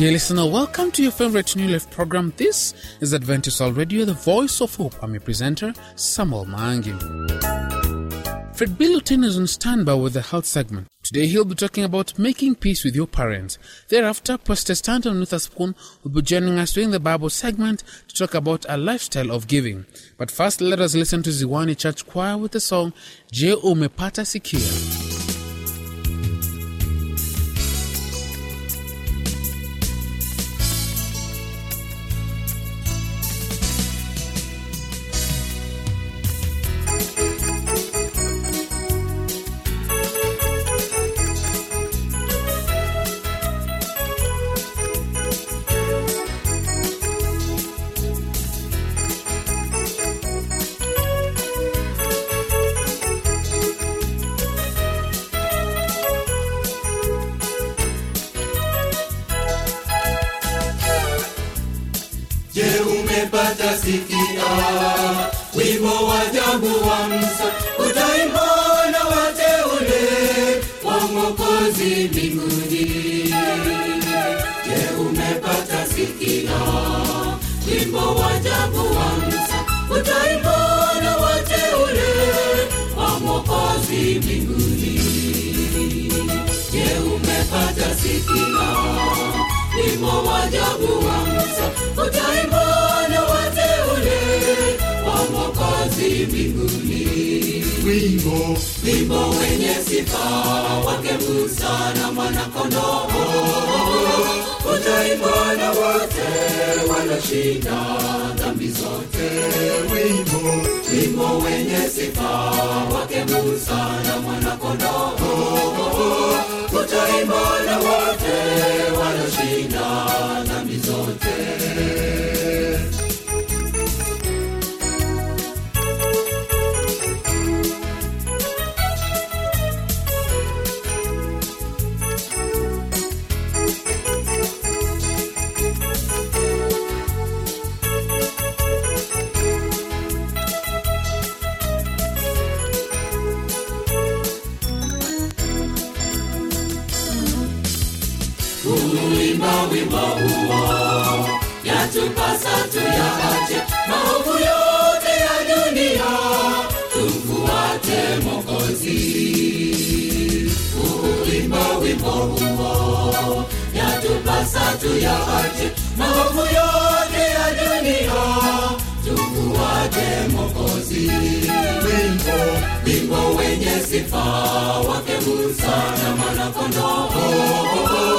Dear listener, welcome to your favorite New Life program. This is Adventist World Radio, the voice of hope. I'm your presenter, Samuel Mangi. Fred Bilutin is on standby with the health segment. Today he'll be talking about making peace with your parents. Thereafter, Pastor Stanton Witherspoon will be joining us during the Bible segment to talk about a lifestyle of giving. But first, let us listen to Ziwani Church Choir with the song Je Umepata Sikia. Umepata sikia wimbo wa ajabu wa Musa, utaimba na wateule wa Mwokozi mbinguni. Je, umepata sikia wimbo wa ajabu wa Musa, utaimba na wateule wa Mwokozi mbinguni. Je, umepata sikia wimbo wa ajabu wa Musa, utaimba wimbo Wimbo wenye sifa wake Musa na mwanakondoo, utaimba na wote walioshinda dhambi zote. wimbo Wimbo wenye sifa wake Musa na mwanakondoo, utaimba na wote walioshinda dhambi zote. Yatupasa tuyaache maovu yote ya dunia. Tumfuate mokozi uimba wimbo huo. Yatupasa tuyaache maovu yote ya dunia. Tumfuate mokozi wimbo wimbo wenye sifa wake Musa na mwanakondoo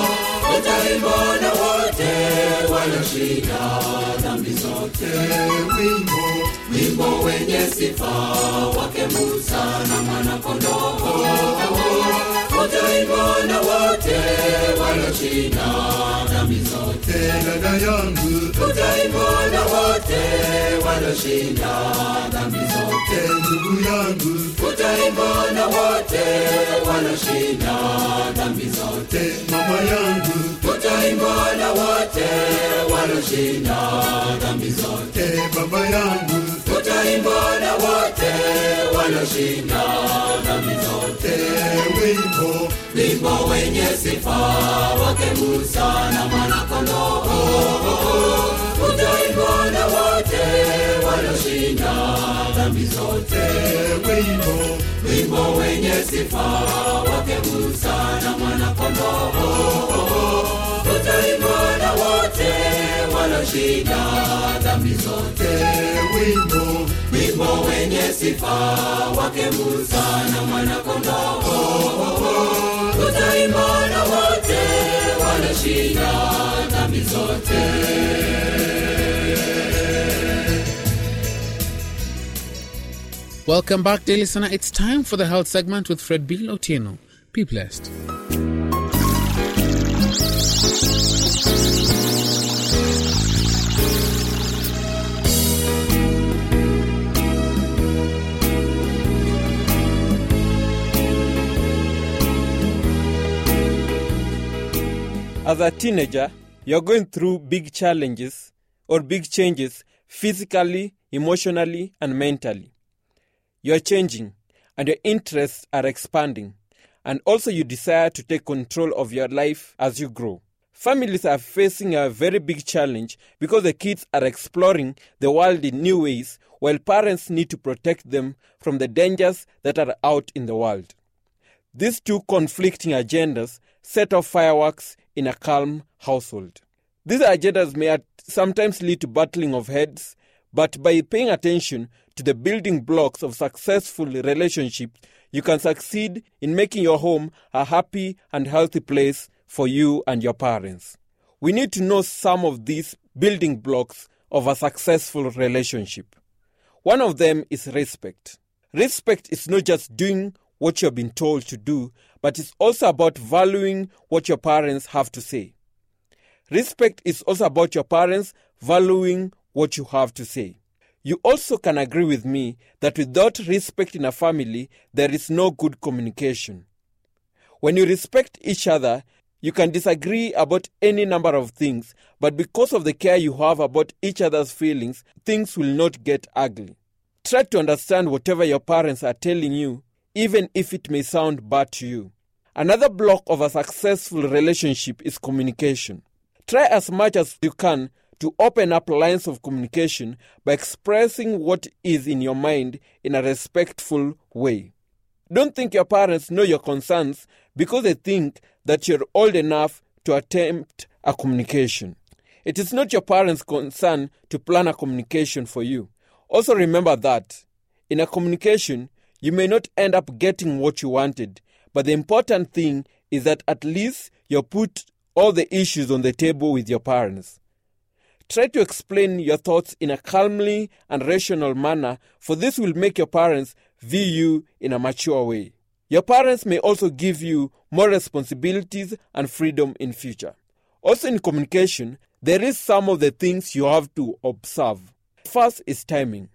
utaimba na wote walioshinda dhambi zote. wimbo Wimbo wenye sifa wake Musa na mwanakondoo utaimba na wote walioshinda dhambi zote. dada yangu Utaimba na wote walioshinda dhambi zote. ndugu yangu utaimba na wote walioshinda dhambi zote. mama yangu Utaimba na wote waloshinda dhambi zote. baba yangu Utaimba na wote waloshinda dhambi zote. wimbo Wimbo wenye sifa wake Musa na mwanakondoo. Utaimba na wote waloshinda dhambi zote. wimbo wimbo wenye sifa wake Musa na mwanakondoo walioshinda dhambi zote. wimbo Wimbo wenye sifa wake Musa na mwanakondoo utaimba na wote walioshinda dhambi zote. Welcome back, dear listener. It's time for the health segment with Fred Bill Otieno. Be blessed. As a teenager, you're going through big challenges or big changes physically, emotionally, and mentally. You're changing, and your interests are expanding, and also you desire to take control of your life as you grow. Families are facing a very big challenge because the kids are exploring the world in new ways while parents need to protect them from the dangers that are out in the world. These two conflicting agendas set off fireworks in a calm household. These agendas may sometimes lead to battling of heads, but by paying attention to the building blocks of successful relationships, you can succeed in making your home a happy and healthy place for you and your parents. We need to know some of these building blocks of a successful relationship. One of them is respect. Respect is not just doing what you have been told to do, but it's also about valuing what your parents have to say. Respect is also about your parents valuing what you have to say. You also can agree with me that without respect in a family, there is no good communication. When you respect each other, you can disagree about any number of things, but because of the care you have about each other's feelings, things will not get ugly. Try to understand whatever your parents are telling you, even if it may sound bad to you. Another block of a successful relationship is communication. Try as much as you can to open up lines of communication by expressing what is in your mind in a respectful way. Don't think your parents know your concerns because they think that you're old enough to attempt a communication. It is not your parents' concern to plan a communication for you. Also, remember that in a communication, you may not end up getting what you wanted, but the important thing is that at least you put all the issues on the table with your parents. Try to explain your thoughts in a calmly and rational manner, for this will make your parents view you in a mature way. Your parents may also give you more responsibilities and freedom in future. Also in communication, there is some of the things you have to observe. First is timing.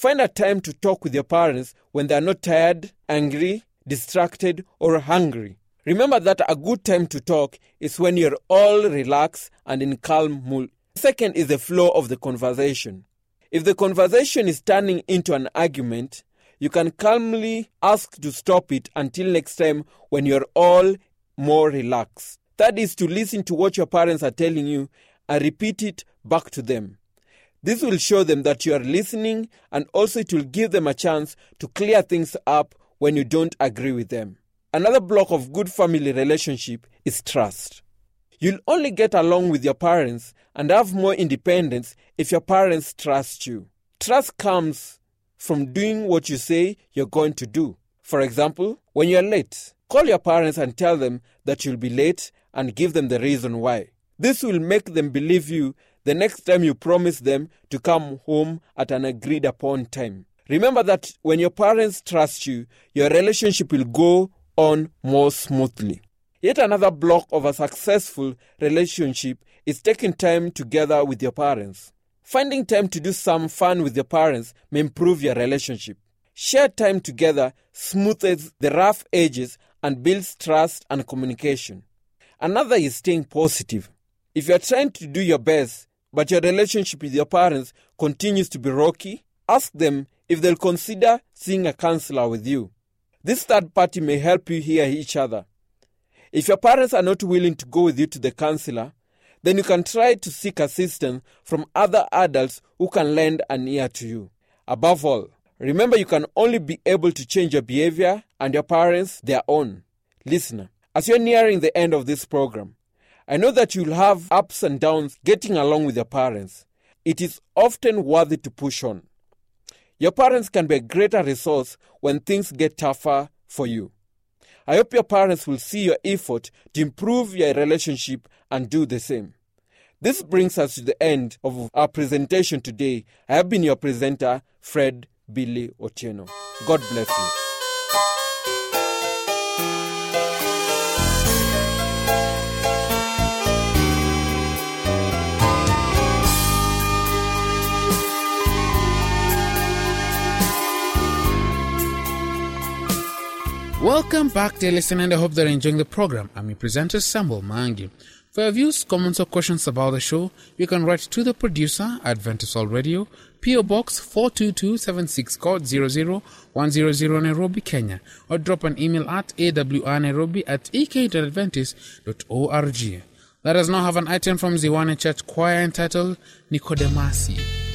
Find a time to talk with your parents when they are not tired, angry, distracted, or hungry. Remember that a good time to talk is when you're all relaxed and in calm mood. Second is the flow of the conversation. If the conversation is turning into an argument, you can calmly ask to stop it until next time when you're all more relaxed. Third is to listen to what your parents are telling you and repeat it back to them. This will show them that you are listening and also it will give them a chance to clear things up when you don't agree with them. Another block of good family relationship is trust. You'll only get along with your parents and have more independence if your parents trust you. Trust comes from doing what you say you're going to do. For example, when you're late, call your parents and tell them that you'll be late and give them the reason why. This will make them believe you the next time you promise them to come home at an agreed upon time. Remember that when your parents trust you, your relationship will go on more smoothly. Yet another block of a successful relationship is taking time together with your parents. Finding time to do some fun with your parents may improve your relationship. Share time together smooths the rough edges and builds trust and communication. Another is staying positive. If you are trying to do your best, but your relationship with your parents continues to be rocky, ask them if they'll consider seeing a counselor with you. This third party may help you hear each other. If your parents are not willing to go with you to the counselor, then you can try to seek assistance from other adults who can lend an ear to you. Above all, remember you can only be able to change your behavior and your parents their own. Listener, as you're nearing the end of this program, I know that you'll have ups and downs getting along with your parents. It is often worthy to push on. Your parents can be a greater resource when things get tougher for you. I hope your parents will see your effort to improve your relationship and do the same. This brings us to the end of our presentation today. I have been your presenter, Fred Billy Otieno. God bless you. Welcome back, dear listener, and I hope you're enjoying the program. I'm your presenter, Samuel Mangi. For your views, comments, or questions about the show, you can write to the producer at Adventist World Radio, PO Box 42276 code 00100 Nairobi, Kenya, or drop an email at awrnairobi at ek.adventist.org. Let us now have an item from Ziwani Church Choir entitled Nikodemasi.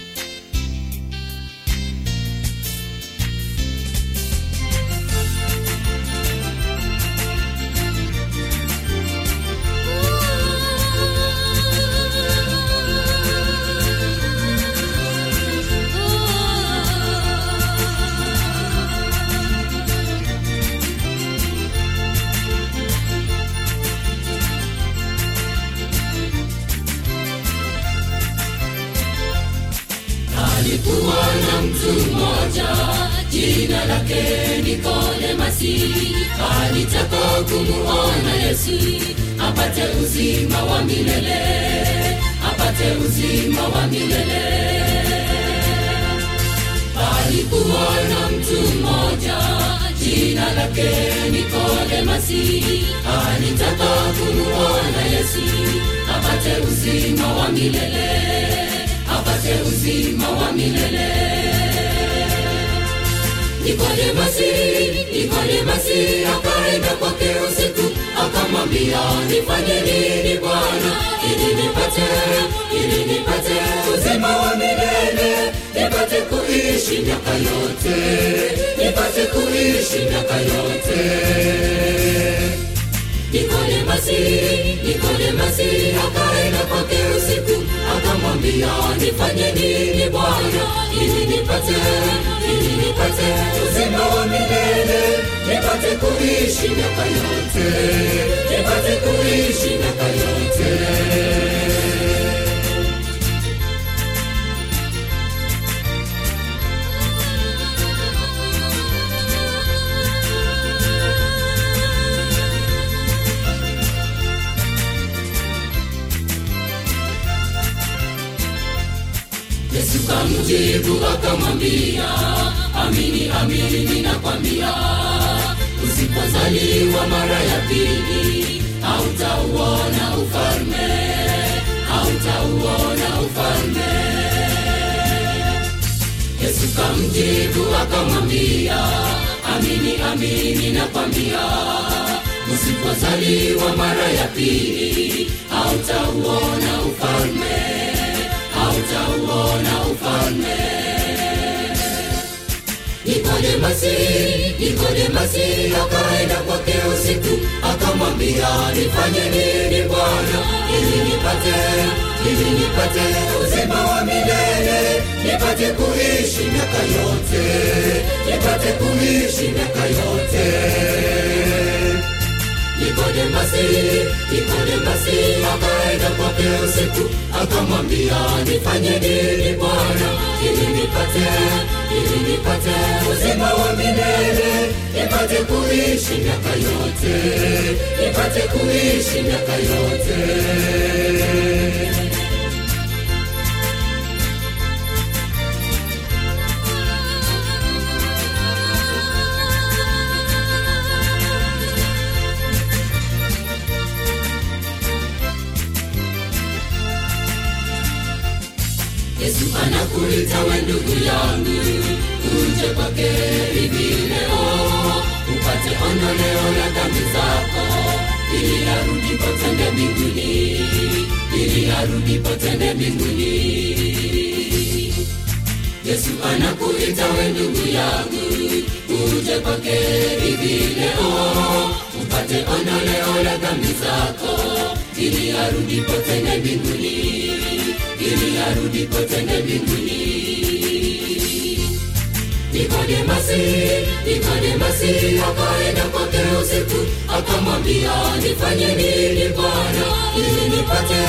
Apate uzima wa milele apate uzima wa milele. Alikuwa na mtu mmoja jina lake nikodemasi alitaka kumuona yesu apate uzima wa milele apate uzima wa milele. Nikodemasi nikodemasi akaenda kwake usiku akamwambia nifanye nini bwana? Ili nipate ili nipate uzima wa milele nipate kuishi miaka yote nipate kuishi miaka yote. Nikodemasi nikodemasi akaenda kwake usiku. Akamwambia nifanye nini bwana? Ili nipate ili nipate uzima wa milele nipate kuishi miaka yote pili hautauona ufalme hautauona ufalme. Yesu kamjibu akamwambia amini amini nakwambia usipozaliwa mara ya pili hautauona ufalme hautauona ufalme nikodemasi nikodemasi akaenda kwake usiku akamwambia nifanye nini bwana? Ili nipate ili nipate uzima wa milele nipate kuishi miaka yote nipate kuishi miaka yote nikodemasi nikodemasi akaenda kwake usiku. Akamwambia nifanye nini bwana? Ili nipate kuishi miaka yote nipate kuishi miaka yote yesu anakuita we ndugu yangu. Uje kwake hivi upate ondoleo la dhambi zako. Ili arudi mbinguni ili arudi mbinguni. Yesu anakuita we yangu. Uje kwake hivi upate ondoleo la dhambi zako. Ili arudi mbinguni ili arudi potende mbinguni nikodemasi nikodemasi akaenda kwake usiku akamwambia nifanye nini bwana ili nipate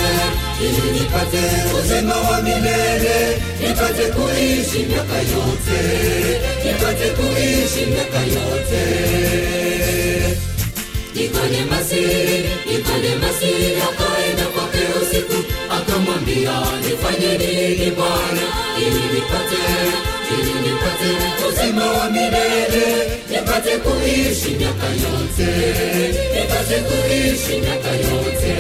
ili nipate uzima wa milele nipate kuishi miaka yote nipate kuishi miaka yote nifanye nini bwana ili nipate ili nipate uzima wa milele. Nipate kuishi miaka yote nipate kuishi miaka yote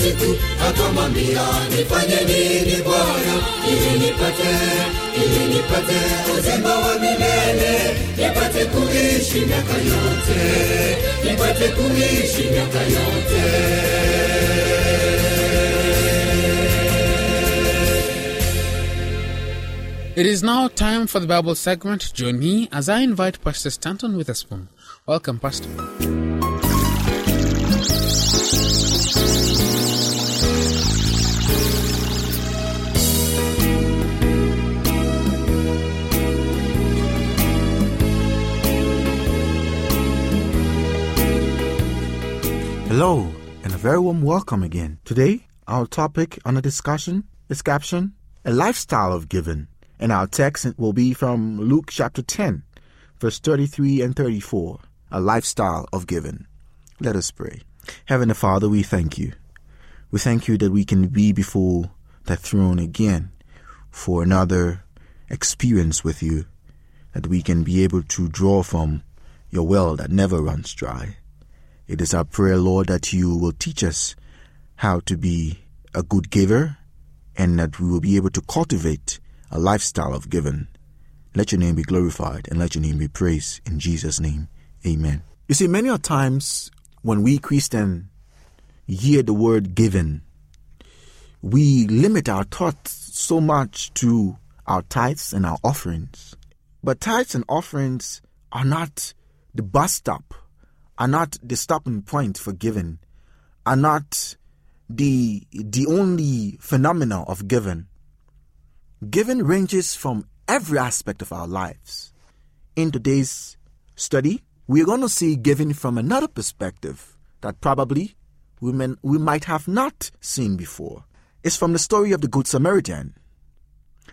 usiku, akamwambia nifanye nini Bwana ili nipate ili nipate uzima wa milele, nipate kuishi miaka yote, nipate kuishi miaka yote. It is now time for the Bible segment. Join me as I invite Pastor Stanton with Witherspoon. Welcome, Pastor. Hello, and a very warm welcome again. Today, our topic under discussion is captioned A Lifestyle of Giving, and our text will be from Luke chapter 10, verse 33 and 34. A Lifestyle of Giving. Let us pray. Heavenly Father, we thank you. We thank you that we can be before that throne again for another experience with you, that we can be able to draw from your well that never runs dry. It is our prayer, Lord, that you will teach us how to be a good giver and that we will be able to cultivate a lifestyle of giving. Let your name be glorified and let your name be praised in Jesus' name. Amen. You see, many a times when we Christians hear the word given, we limit our thoughts so much to our tithes and our offerings. But tithes and offerings are not the bus stop are not the stopping point for giving, are not the the only phenomena of giving. Giving ranges from every aspect of our lives. In today's study, we're going to see giving from another perspective that probably women we might have not seen before. It's from the story of the Good Samaritan.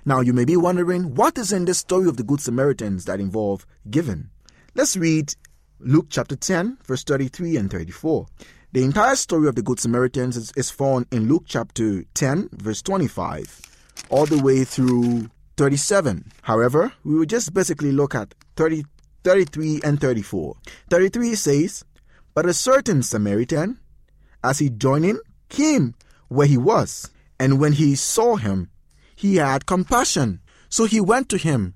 Now, you may be wondering what is in this story of the Good Samaritans that involve giving. Let's read Luke chapter 10, verse 33 and 34. The entire story of the Good Samaritans is, is, found in Luke chapter 10, verse 25, all the way through 37. However, we will just basically look at 30, 33 and 34. 33 says, But a certain Samaritan, as he joined him, came where he was, and when he saw him, he had compassion. So he went to him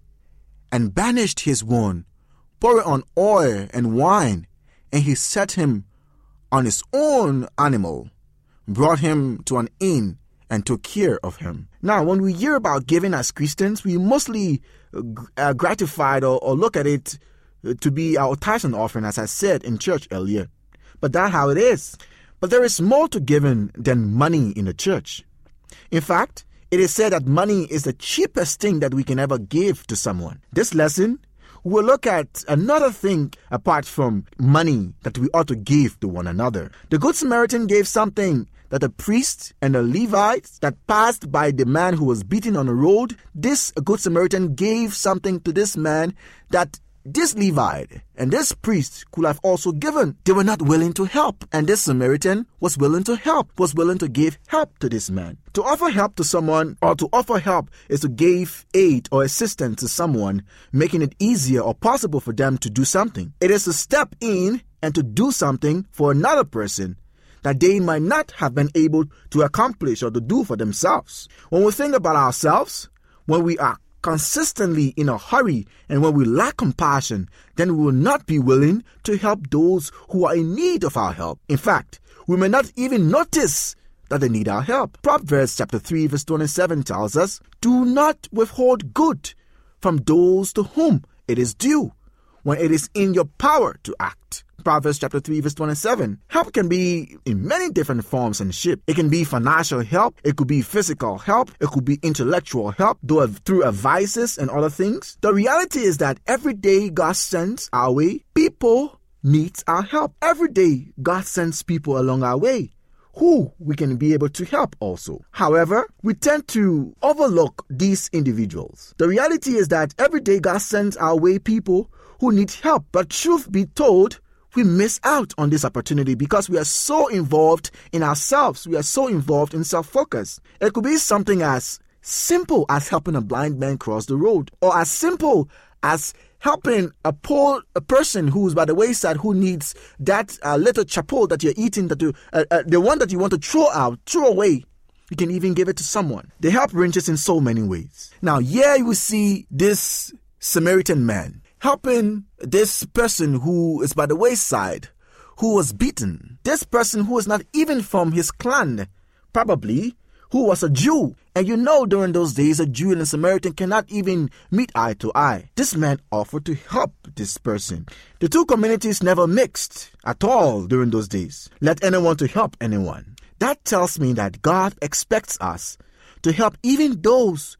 and banished his wound poured on oil and wine, and he set him on his own animal, brought him to an inn, and took care of him. Now, when we hear about giving as Christians, we mostly uh, gratified or, or, look at it to be our tithe and offering, as I said in church earlier. But that's how it is. But there is more to giving than money in the church. In fact, it is said that money is the cheapest thing that we can ever give to someone. This lesson we'll look at another thing apart from money that we ought to give to one another. The Good Samaritan gave something that the priest and the Levites that passed by the man who was beaten on the road, this Good Samaritan gave something to this man that this Levite and this priest could have also given. They were not willing to help, and this Samaritan was willing to help, was willing to give help to this man. To offer help to someone or to offer help is to give aid or assistance to someone, making it easier or possible for them to do something. It is to step in and to do something for another person that they might not have been able to accomplish or to do for themselves. When we think about ourselves, when we are consistently in a hurry and when we lack compassion, then we will not be willing to help those who are in need of our help. In fact, we may not even notice that they need our help. Proverbs chapter 3 verse 27 tells us, Do not withhold good from those to whom it is due when it is in your power to act. Proverbs chapter 3 verse 27. Help can be in many different forms and shape. It can be financial help, it could be physical help, it could be intellectual help uh, through advices and other things. The reality is that every day God sends our way, people need our help. Every day God sends people along our way who we can be able to help also. However, we tend to overlook these individuals. The reality is that every day God sends our way people who need help. But truth be told, we miss out on this opportunity because we are so involved in ourselves. We are so involved in self focus. It could be something as simple as helping a blind man cross the road, or as simple as helping a poor a person who's by the wayside who needs that uh, little chapo that you're eating, that you, uh, uh, the one that you want to throw out, throw away. You can even give it to someone. The help ranges in so many ways. Now, here you see this Samaritan man helping this person who is by the wayside, who was beaten. This person who is not even from his clan, probably, who was a Jew. And you know, during those days, a Jew and a Samaritan cannot even meet eye to eye. This man offered to help this person. The two communities never mixed at all during those days. Let anyone to help anyone. That tells me that God expects us to help even those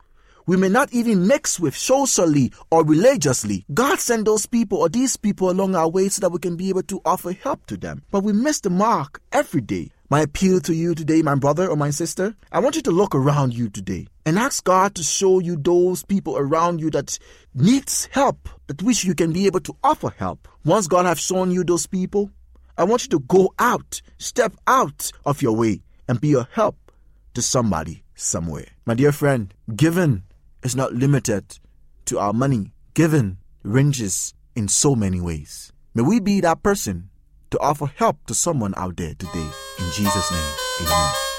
we may not even mix with socially or religiously. God sent those people or these people along our way so that we can be able to offer help to them. But we miss the mark every day. My appeal to you today, my brother or my sister, I want you to look around you today and ask God to show you those people around you that needs help, that which you can be able to offer help. Once God has shown you those people, I want you to go out, step out of your way and be a help to somebody somewhere. My dear friend, giving is not limited to our money. Giving ranges in so many ways. May we be that person to offer help to someone out there today. In Jesus' name, amen.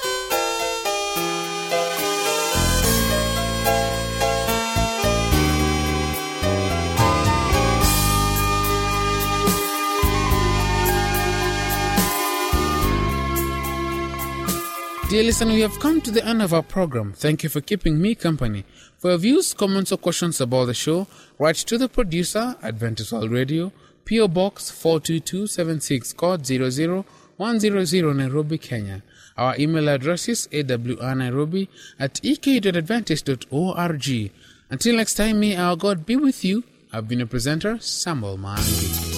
Dear listener, we have come to the end of our program. Thank you for keeping me company. For your views, comments, or questions about the show, write to the producer, Adventist World Radio, PO Box 42276, code 00100 Nairobi, Kenya. Our email address is awrnairobi at ek.adventist.org. Until next time, may our God be with you. I've been a presenter, Samuel Mangi.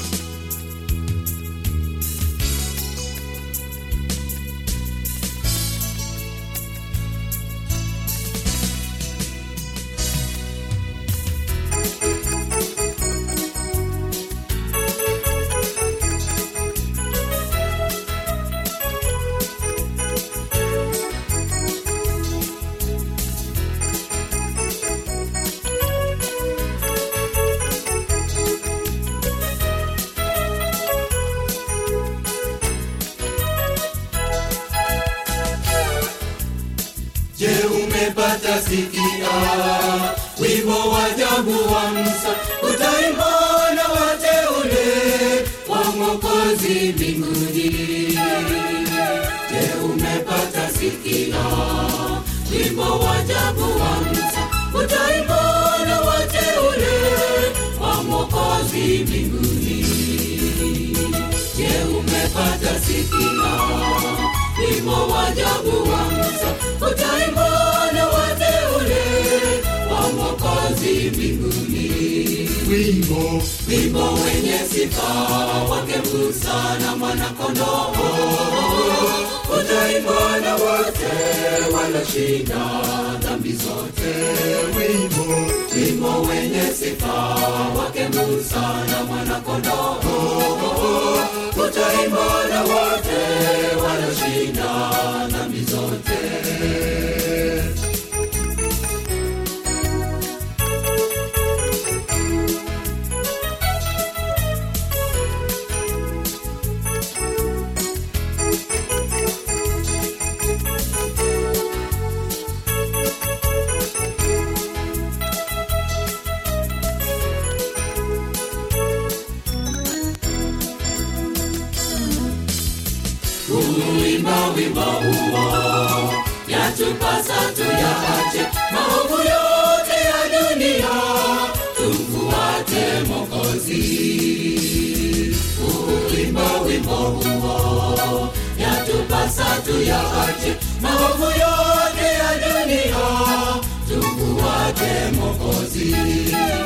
Umepata sikio wimbo wa ajabu wa msa utaimba na wateule wa Mwokozi mbinguni. Je, umepata sikio wimbo wa ajabu wa msa utaimba na wateule wa Mwokozi mbinguni. wimbo Wimbo wenye sifa wake Musa na mwanakondoo, utaimba na wote waloshinda dhambi zote. wimbo Wimbo wenye sifa wake Musa na mwanakondoo, wote wanashinda dhambi zote. Wimbo huo. Yatupasa tuyaache maovu yote ya dunia, tumfuate mokozi Kuimba wimbo huo yatupasa tuyaache maovu yote ya dunia, tumfuate mokozi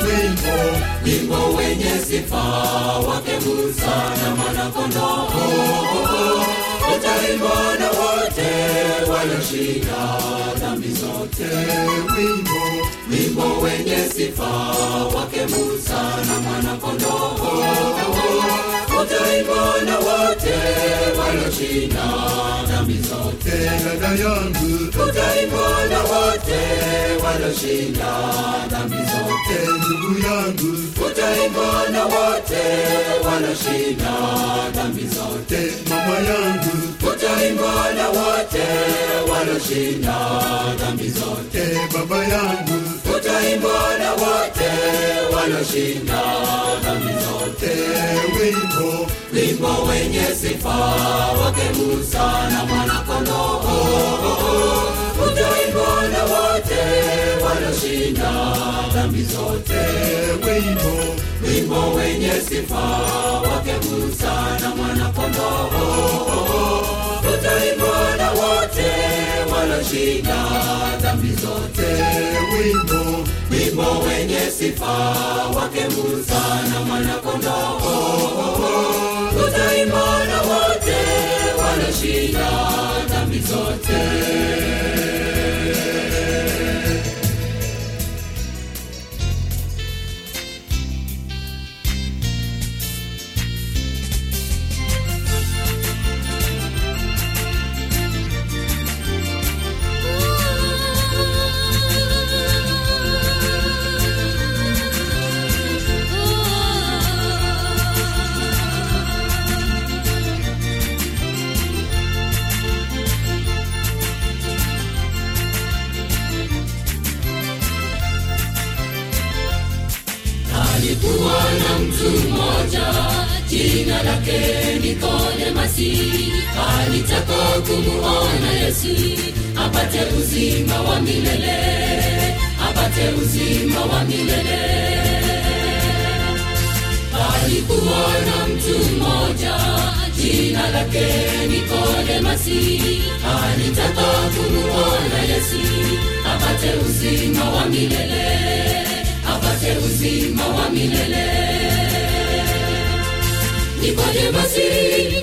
wimbo Wimbo wenye sifa wake Musa na mwanakondoo utaimba na wote walioshinda dhambi zote. wimbo Wimbo wenye sifa wake Musa na mwanakondoo daima na wote walioshindana mizote. Dada yangu, daima na wote walioshindana mizote. Ndugu yangu, daima na wote walioshindana mizote. Mama yangu, daima na wote walioshindana mizote. Baba yangu utaimbwa na wote waloshinda dhambi zote wimbo. Wimbo wenye sifa wake Musa na mwanakondoo. Utaimbwa na wote waloshinda dhambi zote wimbo. Wimbo wenye sifa wake Musa na mwanakondoo. Utaimbwa na zote wimbo wimbo wenye sifa wake Musa na mwanakondoo tutaimba na wote waloshinda dhambi zote alikuwa na mtu mmoja jina lake Nikodemasi, alitaka kumuona Yesu apate uzima wa milele, apate uzima wa milele. Alikuwa na mtu mmoja jina lake Nikodemasi, alitaka kumuona Yesu apate uzima wa milele, apate uzima wa milele. Nikodemasi,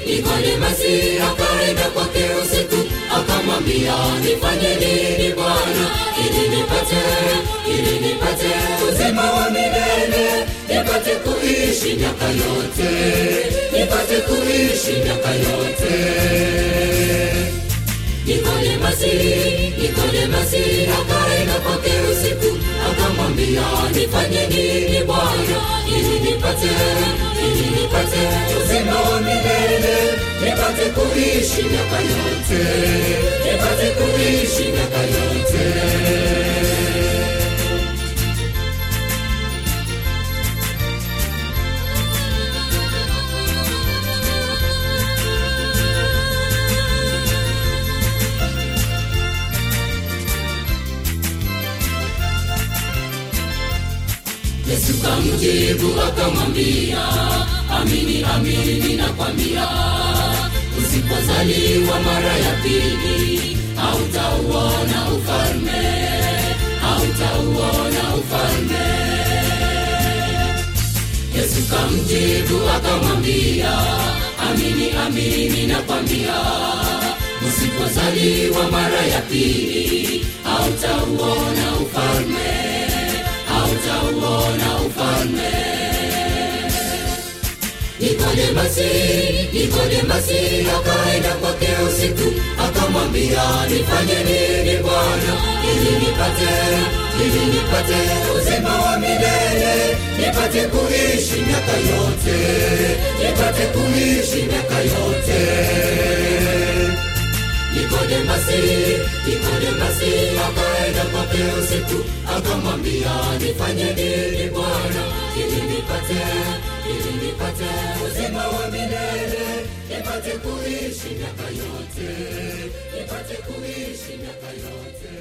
Nikodemasi akaenda kwake usiku, akamwambia nifanye nini Bwana ili nipate ili nipate uzima wa milele, nipate kuishi miaka yote, nipate kuishi miaka yote. Nikodemasi, Nikodemasi milele, nipate kuishi miaka yote, nipate kuishi miaka yote. Yesu kamjibu akamwambia, amini amini nakwambia, usipozaliwa mara ya pili hautauona ufalme, hautauona ufalme. Yesu kamjibu akamwambia, amini amini nakwambia, usipozaliwa mara ya pili hautauona ufalme hautauona ufalme. Nikodemasi, Nikodemasi akaenda kwake usiku, akamwambia nifanye nini Bwana ili nipate ili nipate uzima wa milele, nipate kuishi miaka yote, nipate kuishi miaka yote. Nikodemasi, Nikodemasi akaenda kwake usiku, akamwambia nifanye nini Bwana ili nipate wa milele, nipate kuishi miaka yote, nipate kuishi miaka yote.